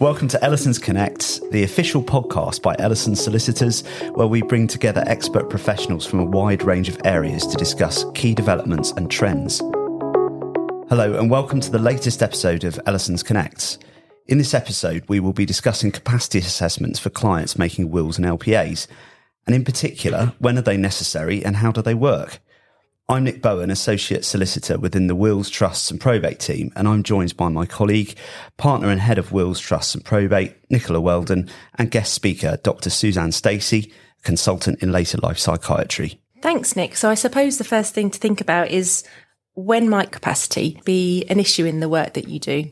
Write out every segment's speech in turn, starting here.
Welcome to Ellisons Connect, the official podcast by Ellisons Solicitors, where we bring together expert professionals from a wide range of areas to discuss key developments and trends. Hello, and welcome to the latest episode of Ellisons Connects. In this episode, we will be discussing capacity assessments for clients making wills and LPAs, and in particular, when are they necessary and how do they work? I'm Nick Bowen, Associate Solicitor within the Wills, Trusts and Probate team, and I'm joined by my colleague, partner and head of Wills, Trusts and Probate, Nicola Weldon, and guest speaker, Dr. Suzanne Stacey, consultant in later life psychiatry. Thanks, Nick. So I suppose the first thing to think about is when might capacity be an issue in the work that you do?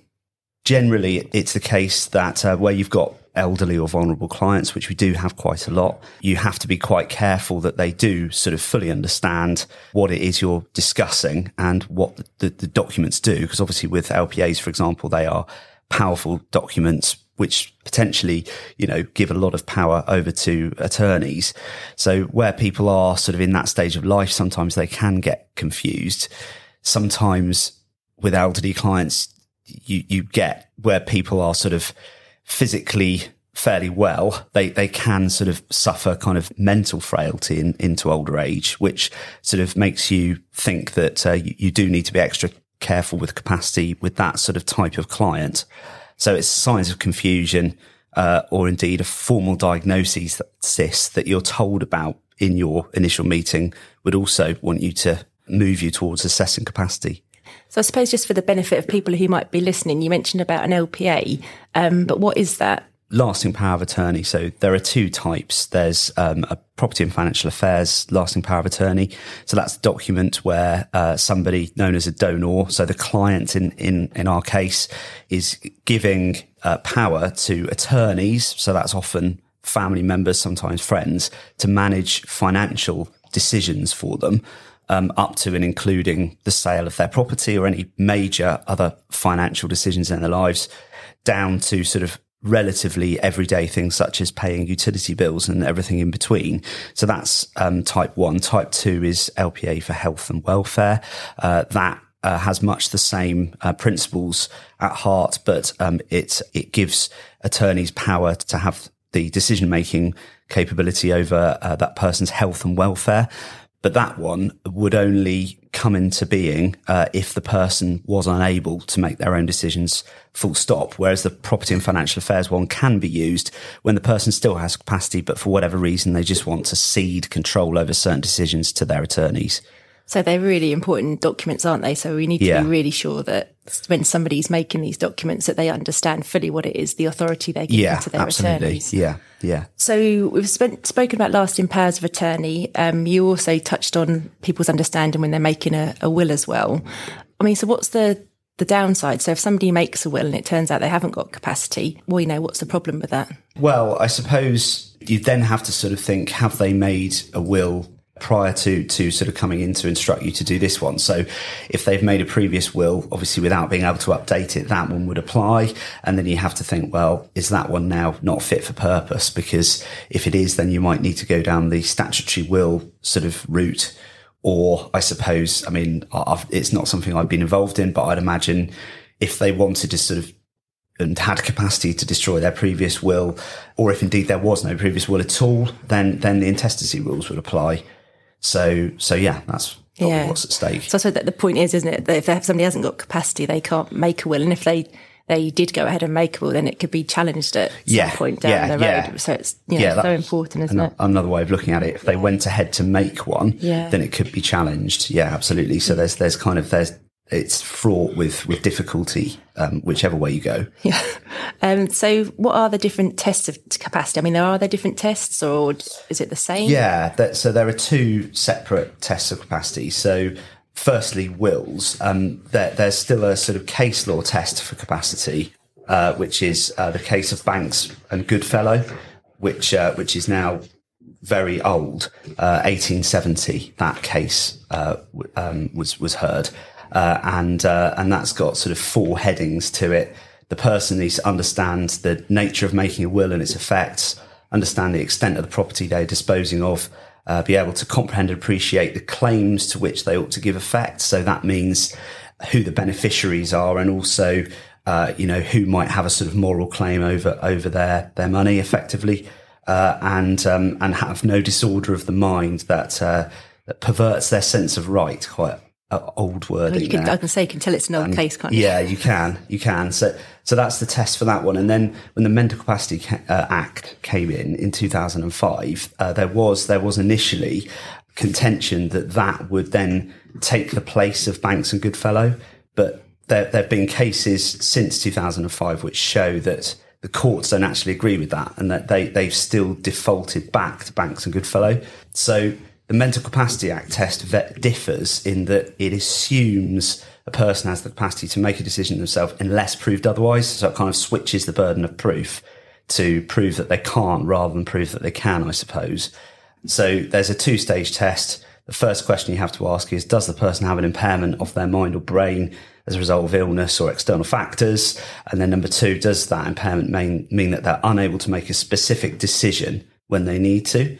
Generally, it's the case that uh, where you've got elderly or vulnerable clients, which we do have quite a lot, you have to be quite careful that they do sort of fully understand what it is you're discussing and what the, the, the documents do. Because obviously with LPAs, for example, they are powerful documents which potentially, you know, give a lot of power over to attorneys. So where people are sort of in that stage of life, sometimes they can get confused. Sometimes with elderly clients, you, you get where people are sort of physically fairly well, they, they can sort of suffer kind of mental frailty in, into older age, which sort of makes you think that uh, you, you do need to be extra careful with capacity with that sort of type of client. So it's signs of confusion, uh, or indeed a formal diagnosis that, that you're told about in your initial meeting would also want you to move you towards assessing capacity. So I suppose just for the benefit of people who might be listening, you mentioned about an LPA, um, but what is that? lasting power of attorney. So there are two types. There's um, a property and financial affairs lasting power of attorney. So that's a document where uh, somebody known as a donor, so the client in in in our case, is giving uh, power to attorneys. So that's often family members, sometimes friends, to manage financial decisions for them. Um, up to and including the sale of their property or any major other financial decisions in their lives, down to sort of relatively everyday things such as paying utility bills and everything in between. So that's um, type one. Type two is LPA for health and welfare. Uh, that uh, has much the same uh, principles at heart, but um, it it gives attorneys power to have the decision making capability over uh, that person's health and welfare. But that one would only come into being uh, if the person was unable to make their own decisions full stop. Whereas the property and financial affairs one can be used when the person still has capacity, but for whatever reason, they just want to cede control over certain decisions to their attorneys. So they're really important documents, aren't they? So we need to yeah. be really sure that when somebody's making these documents that they understand fully what it is, the authority they're giving yeah, to their absolutely. attorneys. Yeah, yeah. So we've spent, spoken about lasting powers of attorney. Um, you also touched on people's understanding when they're making a, a will as well. I mean, so what's the the downside? So if somebody makes a will and it turns out they haven't got capacity, well, you know, what's the problem with that? Well, I suppose you then have to sort of think: Have they made a will prior to to sort of coming in to instruct you to do this one. So if they've made a previous will, obviously without being able to update it, that one would apply. And then you have to think, well, is that one now not fit for purpose? Because if it is, then you might need to go down the statutory will sort of route. Or I suppose, I mean, I've, it's not something I've been involved in, but I'd imagine if they wanted to sort of and had capacity to destroy their previous will, or if indeed there was no previous will at all, then then the intestacy rules would apply. So, so yeah, that's yeah. what's at stake. So, so that the point is, isn't it, that if somebody hasn't got capacity, they can't make a will, and if they they did go ahead and make a will, then it could be challenged at yeah, some point down yeah, the road. Yeah. So it's you know, yeah, so important, isn't another, it? Another way of looking at it, if they went ahead to make one, yeah. then it could be challenged. Yeah, absolutely. So mm. there's there's kind of there's it's fraught with with difficulty, um, whichever way you go. Yeah. Um, so, what are the different tests of capacity? I mean, there are there different tests, or is it the same? Yeah. That, so there are two separate tests of capacity. So, firstly, wills. Um, there, there's still a sort of case law test for capacity, uh, which is uh, the case of Banks and Goodfellow, which uh, which is now very old, 1870. Uh, that case uh, um, was was heard. Uh, and uh, and that's got sort of four headings to it. The person needs to understand the nature of making a will and its effects, understand the extent of the property they're disposing of, uh, be able to comprehend and appreciate the claims to which they ought to give effect. So that means who the beneficiaries are and also uh, you know, who might have a sort of moral claim over over their their money, effectively, uh, and um, and have no disorder of the mind that uh, that perverts their sense of right. Quite uh, old wording. You can. I can say you can tell it's an old case, can't you? Yeah, you can, you can. So, so that's the test for that one. And then when the Mental Capacity Ca- uh, Act came in in 2005, uh, there was there was initially contention that that would then take the place of Banks and Goodfellow, but there there have been cases since 2005 which show that the courts don't actually agree with that, and that they they've still defaulted back to Banks and Goodfellow. So the Mental Capacity Act test differs in that it assumes a person has the capacity to make a decision themselves unless proved otherwise. So it kind of switches the burden of proof to prove that they can't rather than prove that they can, I suppose. So there's a two stage test. The first question you have to ask is Does the person have an impairment of their mind or brain as a result of illness or external factors? And then number two, does that impairment mean, mean that they're unable to make a specific decision when they need to?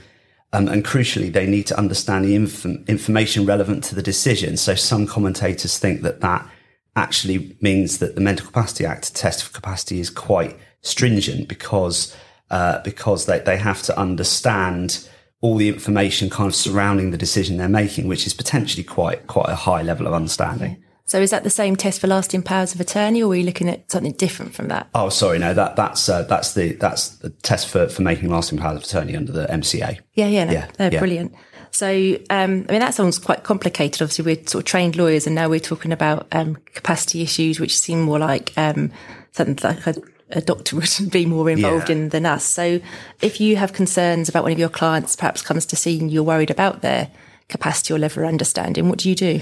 Um, and crucially, they need to understand the inf- information relevant to the decision. So some commentators think that that actually means that the Mental Capacity Act test for capacity is quite stringent because uh, because they, they have to understand all the information kind of surrounding the decision they're making, which is potentially quite quite a high level of understanding. So is that the same test for lasting powers of attorney, or are you looking at something different from that? Oh, sorry, no, that that's uh, that's the that's the test for, for making lasting powers of attorney under the MCA. Yeah, yeah, no, Yeah, they're yeah. brilliant. So, um, I mean, that sounds quite complicated. Obviously, we're sort of trained lawyers, and now we're talking about um, capacity issues, which seem more like um, something like a, a doctor would be more involved Yeah. in than us. So, if you have concerns about one of your clients, perhaps comes to see and you're worried about their capacity or level of understanding, what do you do?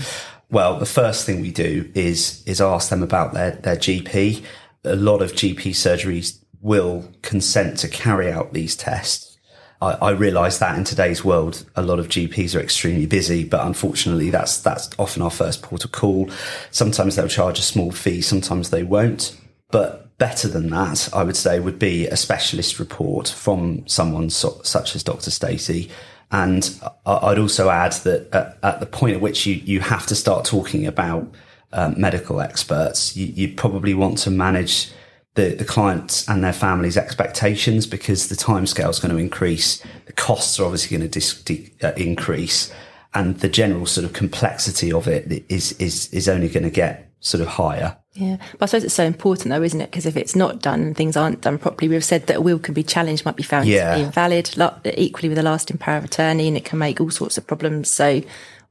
Well, the first thing we do is is ask them about their their GP. A lot of GP surgeries will consent to carry out these tests. I, I realise that in today's world, a lot of GPs are extremely busy, but unfortunately, that's that's often our first port of call. Sometimes they'll charge a small fee, sometimes they won't. But better than that, I would say, would be a specialist report from someone so, such as Dr. Stacey. And I'd also add that at, at the point at which you, you have to start talking about um, medical experts, you, you probably want to manage the, the clients and their families' expectations because the timescale is going to increase. The costs are obviously going to dis- de- uh, increase, and the general sort of complexity of it is is is only going to get sort of higher. Yeah, but I suppose it's so important though, isn't it? Because if it's not done and things aren't done properly, we've said that a will can be challenged, might be found Yeah. to be invalid, lo- equally with a lasting power of attorney, and it can make all sorts of problems. So,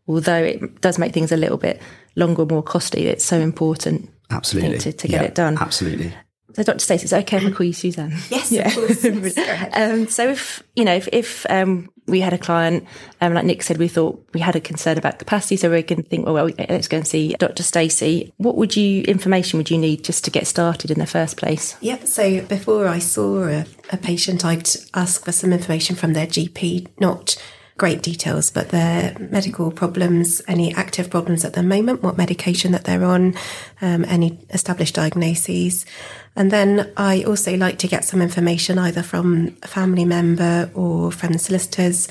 although it does make things a little bit longer, and more costly, it's so important Absolutely, to, to get Yeah, it done. Absolutely. So, Dr. Stacey, it's okay if I call you Suzanne. Yes, of course. Yes. Um, so if you know if, if um, we had a client, um, like Nick said, we thought we had a concern about capacity, so we can think, well, well, let's go and see Dr. Stacey. What would you information would you need just to get started in the first place? Yep. So before I saw a, a patient, I'd ask for some information from their GP, not great details, but their medical problems, any active problems at the moment, what medication that they're on, um, any established diagnoses. And then I also like to get some information either from a family member or from the solicitors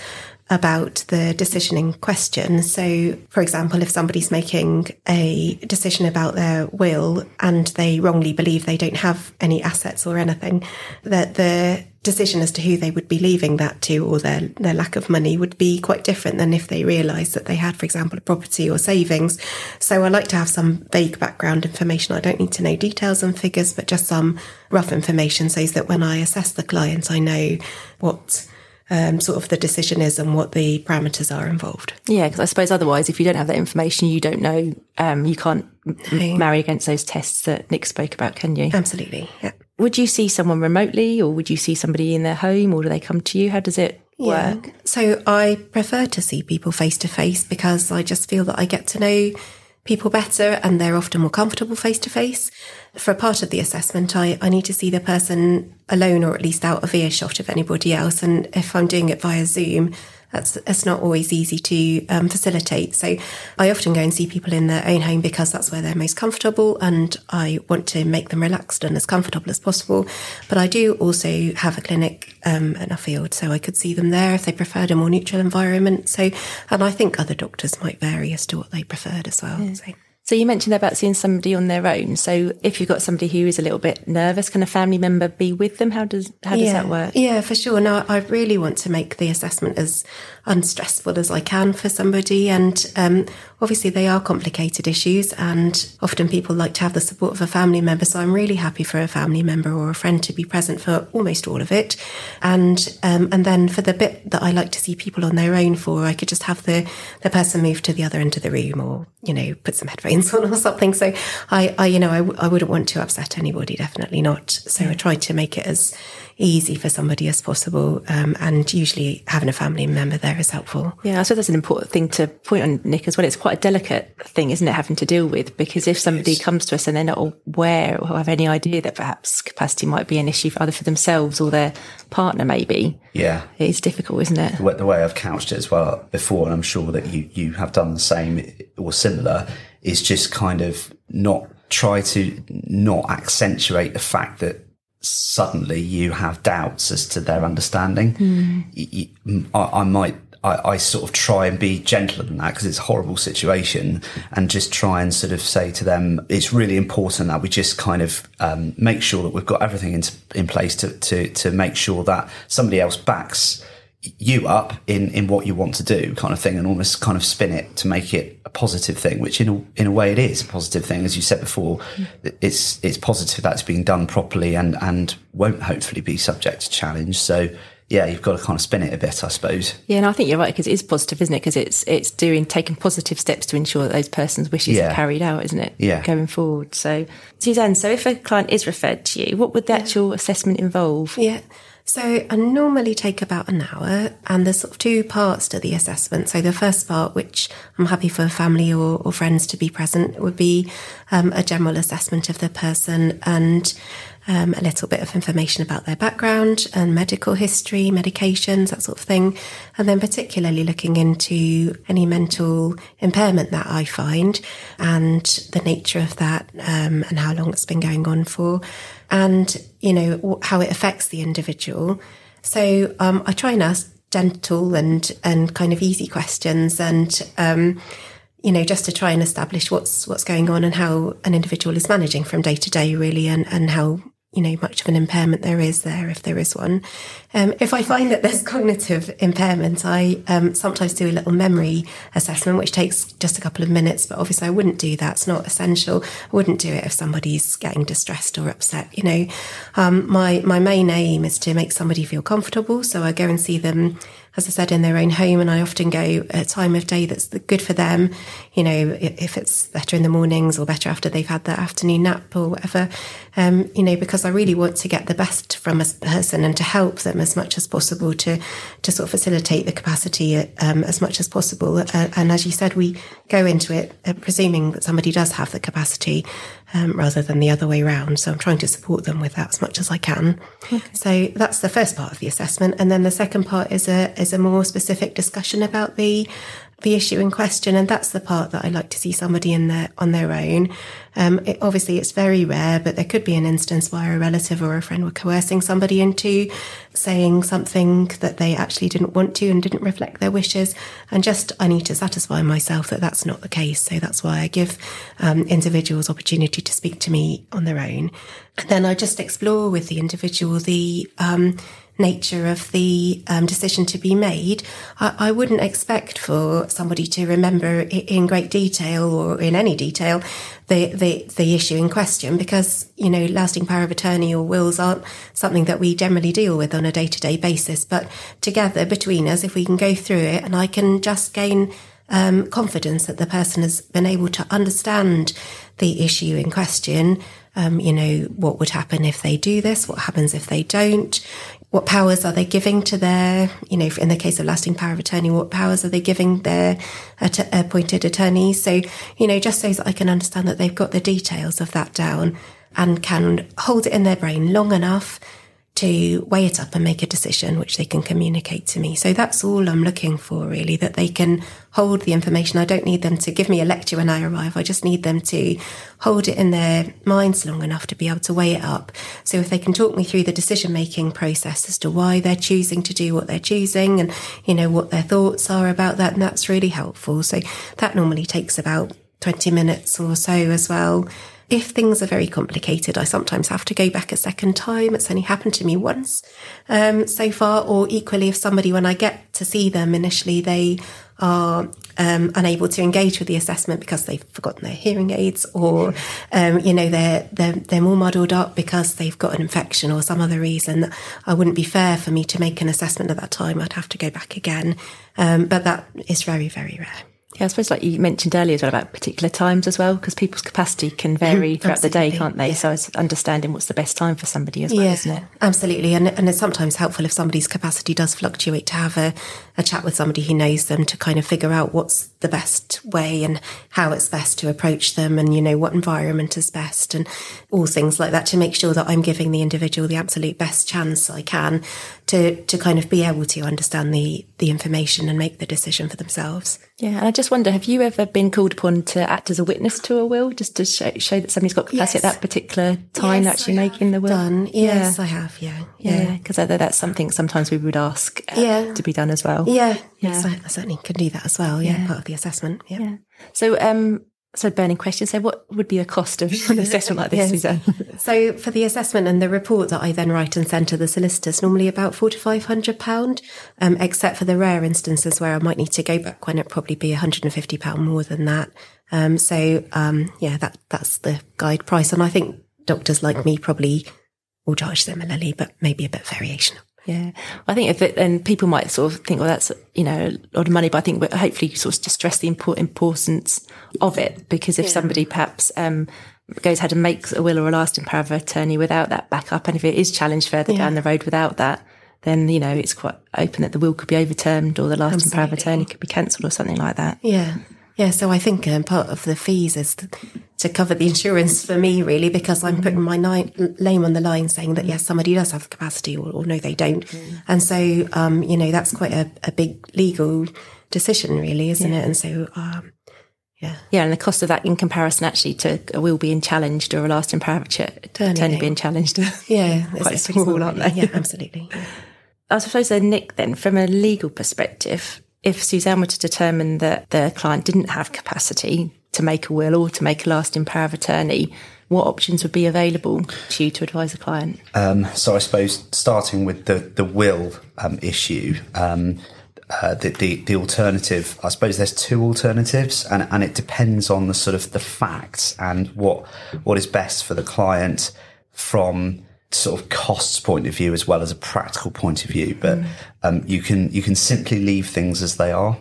about the decision in question. So, for example, if somebody's making a decision about their will and they wrongly believe they don't have any assets or anything, that the decision as to who they would be leaving that to or their, their lack of money would be quite different than if they realised that they had, for example, a property or savings. So I like to have some vague background information. I don't need to know details and figures, but just some rough information so that when I assess the client, I know what um, sort of the decision is and what the parameters are involved. Yeah, because I suppose otherwise, if you don't have that information, you don't know, um, you can't No. marry against those tests that Nick spoke about, can you? Absolutely. Yeah. Would you see someone remotely, or would you see somebody in their home, or do they come to you? How does it work? So I prefer to see people face to face because I just feel that I get to know people better and they're often more comfortable face to face. For a part of the assessment, I, I need to see the person alone or at least out of earshot of anybody else. And if I'm doing it via Zoom, that's, that's not always easy to um, facilitate. So I often go and see people in their own home because that's where they're most comfortable and I want to make them relaxed and as comfortable as possible. But I do also have a clinic um, in a field, so I could see them there if they preferred a more neutral environment. So, and I think other doctors might vary as to what they preferred as well. So. So you mentioned about seeing somebody on their own. So if you've got somebody who is a little bit nervous, can a family member be with them? How does how does that work? Yeah, for sure. Now I really want to make the assessment as unstressful as I can for somebody, and um, obviously they are complicated issues, and often people like to have the support of a family member. So I'm really happy for a family member or a friend to be present for almost all of it, and um, and then for the bit that I like to see people on their own for, I could just have the the person move to the other end of the room, or you know, put some headphones on or something. So I, I you know, I w- I wouldn't want to upset anybody, definitely not. So I tried to make it as easy for somebody as possible. Um, and usually having a family member there is helpful. Yeah, I suppose that's an important thing to point on, Nick, as well. It's quite a delicate thing, isn't it, having to deal with? Because if somebody comes to us and they're not aware or have any idea that perhaps capacity might be an issue for either for themselves or their partner, maybe. Yeah. It's difficult, isn't it? The way, the way I've couched it as well before, and I'm sure that you, you have done the same or similar, is just kind of not try to not accentuate the fact that suddenly you have doubts as to their understanding. Mm. I, I, might, I, I, sort of try and be gentler than that because it's a horrible situation and just try and sort of say to them, it's really important that we just kind of um, make sure that we've got everything in, in place to, to, to make sure that somebody else backs you up in in what you want to do kind of thing and almost kind of spin it to make it a positive thing which in a, in a way it is a positive thing as you said before mm. it's it's positive that's being done properly and and won't hopefully be subject to challenge so yeah, you've got to kind of spin it a bit, I suppose. Yeah, and I think you're right because it is positive, isn't it? Because it's it's doing taking positive steps to ensure that those person's wishes yeah. are carried out, isn't it? Yeah, going forward. So, Suzanne, so if a client is referred to you, what would the actual assessment involve? Yeah. So I normally take about an hour, and there's sort of two parts to the assessment. So the first part, which I'm happy for family or, or friends to be present, would be um, a general assessment of the person and um, a little bit of information about their background and medical history, medications, that sort of thing. And then particularly looking into any mental impairment that I find and the nature of that um, and how long it's been going on for and, you know, how it affects the individual. So um, I try and ask gentle and, and kind of easy questions and, um, you know, just to try and establish what's what's going on and how an individual is managing from day to day, really, and, and how you know, much of an impairment there is there, if there is one. Um, if I find that there's cognitive impairment, I um, sometimes do a little memory assessment, which takes just a couple of minutes, but obviously I wouldn't do that. It's not essential. I wouldn't do it if somebody's getting distressed or upset. You know, um, my, my main aim is to make somebody feel comfortable. So I go and see them as I said, in their own home. And I often go at a time of day that's good for them. You know, if it's better in the mornings or better after they've had their afternoon nap or whatever, um, you know, because I really want to get the best from a person and to help them as much as possible to, to sort of facilitate the capacity um, as much as possible. Uh, and as you said, we go into it uh, presuming that somebody does have the capacity um, rather than the other way around. So I'm trying to support them with that as much as I can. Okay. So that's the first part of the assessment, and then the second part is a is a more specific discussion about the the issue in question, and that's the part that I like to see somebody in there on their own. Um, it, obviously, it's very rare, but there could be an instance where a relative or a friend were coercing somebody into saying something that they actually didn't want to and didn't reflect their wishes. And just I need to satisfy myself that that's not the case. So that's why I give um, individuals opportunity to speak to me on their own, and then I just explore with the individual the um, nature of the um, decision to be made, I, I, wouldn't expect for somebody to remember in great detail or in any detail the, the, the issue in question because, you know, lasting power of attorney or wills aren't something that we generally deal with on a day to day basis. But together between us, if we can go through it and I can just gain um, confidence that the person has been able to understand the issue in question. Um, you know, what would happen if they do this? What happens if they don't? What powers are they giving to their, you know, in the case of lasting power of attorney, what powers are they giving their att- appointed attorneys? So, you know, just so that I can understand that they've got the details of that down and can hold it in their brain long enough to weigh it up and make a decision which they can communicate to me. So that's all I'm looking for, really, that they can hold the information. I don't need them to give me a lecture when I arrive. I just need them to hold it in their minds long enough to be able to weigh it up. So if they can talk me through the decision making process as to why they're choosing to do what they're choosing and, you know, what their thoughts are about that, and that's really helpful. So that normally takes about 20 minutes or so as well. If things are very complicated, I sometimes have to go back a second time. It's only happened to me once um, so far. Or equally, if somebody, when I get to see them initially, they are um, unable to engage with the assessment because they've forgotten their hearing aids, or um, you know they're they're they're more muddled up because they've got an infection or some other reason. I wouldn't be fair for me to make an assessment at that time. I'd have to go back again, um, but that is very very rare. Yeah, I suppose like you mentioned earlier as well about particular times as well, because people's capacity can vary mm-hmm. throughout the day, can't they? Yeah. So it's understanding what's the best time for somebody as well, yeah, isn't it? Absolutely. And, and it's sometimes helpful if somebody's capacity does fluctuate to have a, a chat with somebody who knows them to kind of figure out what's the best way and how it's best to approach them and, you know, what environment is best and all things like that to make sure that I'm giving the individual the absolute best chance I can to, to kind of be able to understand the, the information and make the decision for themselves. Yeah, and I just wonder, have you ever been called upon to act as a witness to a will, just to show, show that somebody's got capacity yes. at that particular time yes, actually making the will? Done. Yes, yeah. I have. Yeah, yeah, because yeah, that's something sometimes we would ask uh, yeah. to be done as well. Yeah, yeah, yes, I, certainly can do that as well. Yeah, yeah. part of the assessment. Yeah. yeah. So, um, so, burning question. So, what would be the cost of an assessment like this. Suzanne? So, for the assessment and the report that I then write and send to the solicitors, normally about four to five hundred pound, um, except for the rare instances where I might need to go back when it probably be one hundred and fifty pound more than that. Um, so, um, yeah, that that's the guide price, and I think doctors like me probably will charge similarly, but maybe a bit variation. Yeah, I think if it, and people might sort of think, well, that's you know a lot of money, but I think we're hopefully sort of just stress the import, importance of it because if yeah. somebody perhaps um, goes ahead and makes a will or a lasting power of attorney without that backup, and if it is challenged further yeah. down the road without that, then you know it's quite open that the will could be overturned or the lasting Absolutely. power of attorney could be cancelled or something like that. Yeah, yeah, so I think um, part of the fees is to, to, cover the insurance for me, really, because I'm putting my name on the line saying that, yes, somebody does have the capacity or, or no, they don't. Mm. And so, um, you know, that's quite a, a, big legal decision, really, isn't yeah. it? And so, um, yeah. Yeah, and the cost of that in comparison actually to a will being challenged or a lasting power of attorney being challenged. Yeah, quite small, aren't they? Yeah, absolutely. I suppose then, Nick, then, from a legal perspective, if Suzanne were to determine that the client didn't have capacity to make a will or to make a lasting power of attorney, what options would be available to you to advise a client? Um, so I suppose starting with the the will um, issue. Um, uh, the, the, the alternative, I suppose there's two alternatives, and, and it depends on the sort of the facts and what what is best for the client from sort of costs point of view as well as a practical point of view. But mm. um, you can you can simply leave things as they are.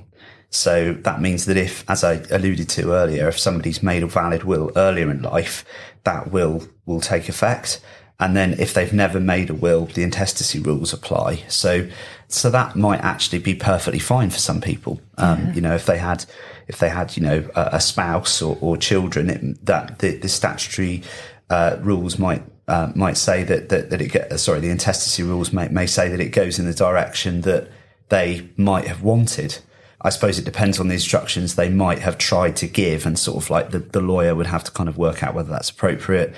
So that means that if, as I alluded to earlier, if somebody's made a valid will earlier in life, that will will take effect. And then if they've never made a will, the intestacy rules apply. So so that might actually be perfectly fine for some people. Um, yeah. You know, if they had if they had you know a, a spouse or, or children, it, that the, the statutory uh, rules might uh, might say that, that, that it get, uh, sorry, the intestacy rules may, may say that it goes in the direction that they might have wanted. I suppose it depends on the instructions they might have tried to give and sort of like the, the lawyer would have to kind of work out whether that's appropriate.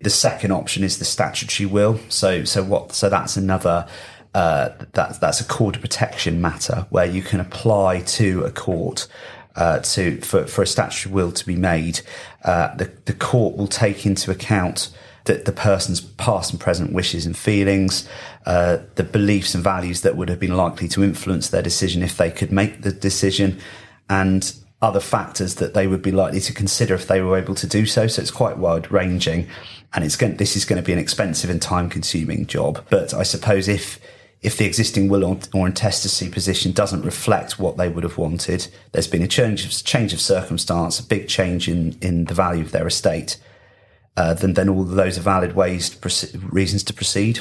The second option is the statutory will. So, so what, so that's another, uh, that, that's a court protection matter where you can apply to a court uh, to for, for a statutory will to be made. Uh, the, the court will take into account the, the person's past and present wishes and feelings, uh, the beliefs and values that would have been likely to influence their decision if they could make the decision, and other factors that they would be likely to consider if they were able to do so. So it's quite wide ranging, and it's going, this is going to be an expensive and time consuming job. But I suppose if if the existing will or, intestacy position doesn't reflect what they would have wanted, there's been a change of, change of circumstance, a big change in, in the value of their estate uh, then then all those are valid ways to proceed, reasons to proceed.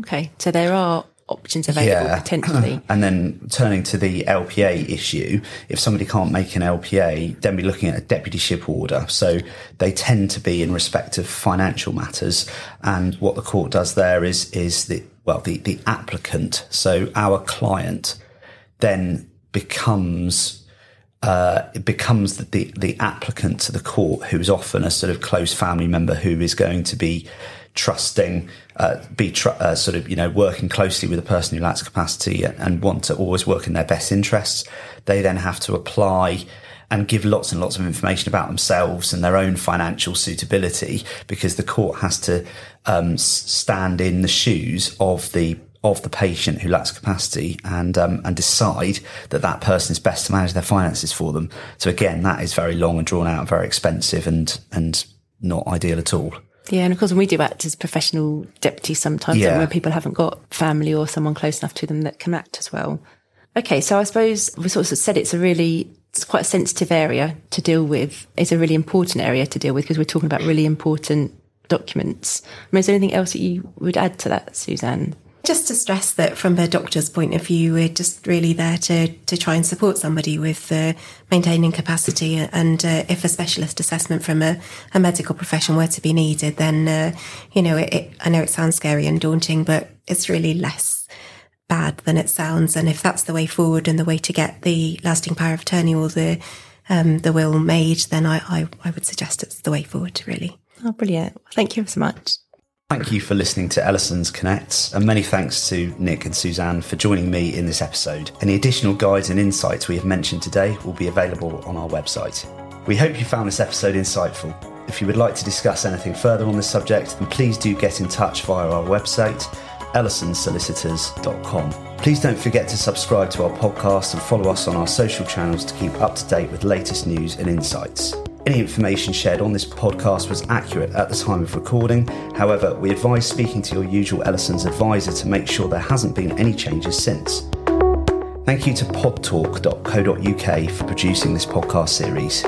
Okay, so there are options available yeah. potentially. and then turning to the LPA issue, if somebody can't make an LPA, then we're looking at a deputyship order. So they tend to be in respect of financial matters. And what the court does there is is the well the the applicant, so our client, then becomes uh, it becomes the, the, applicant to the court, who is often a sort of close family member who is going to be trusting, uh, be tr- uh, sort of you know working closely with a person who lacks capacity and, and want to always work in their best interests. They then have to apply and give lots and lots of information about themselves and their own financial suitability because the court has to um, stand in the shoes of the of the patient who lacks capacity and um, and decide that that person is best to manage their finances for them. So again, that is very long and drawn out, very expensive, and and not ideal at all. Yeah, and of course, when we do act as professional deputies, sometimes Yeah. where people haven't got family or someone close enough to them that can act as well. Okay, so I suppose we sort of said it's a really it's quite a sensitive area to deal with. It's a really important area to deal with because we're talking about really important documents. I mean, is there anything else that you would add to that, Suzanne? Just to stress that from a doctor's point of view, we're just really there to, to try and support somebody with uh, maintaining capacity. And uh, if a specialist assessment from a, a medical profession were to be needed, then, uh, you know, it, it, I know it sounds scary and daunting, but it's really less bad than it sounds. And if that's the way forward and the way to get the lasting power of attorney or the um, the will made, then I, I, I would suggest it's the way forward, really. Oh, brilliant. Thank you so much. Thank you for listening to Ellisons Connect, and many thanks to Nick and Suzanne for joining me in this episode. Any additional guides and insights we have mentioned today will be available on our website. We hope you found this episode insightful. If you would like to discuss anything further on this subject, then please do get in touch via our website, ellisonssolicitors.com. Please don't forget to subscribe to our podcast and follow us on our social channels to keep up to date with latest news and insights. Any information shared on this podcast was accurate at the time of recording. However, we advise speaking to your usual Ellisons advisor to make sure there hasn't been any changes since. Thank you to podtalk.co.uk for producing this podcast series.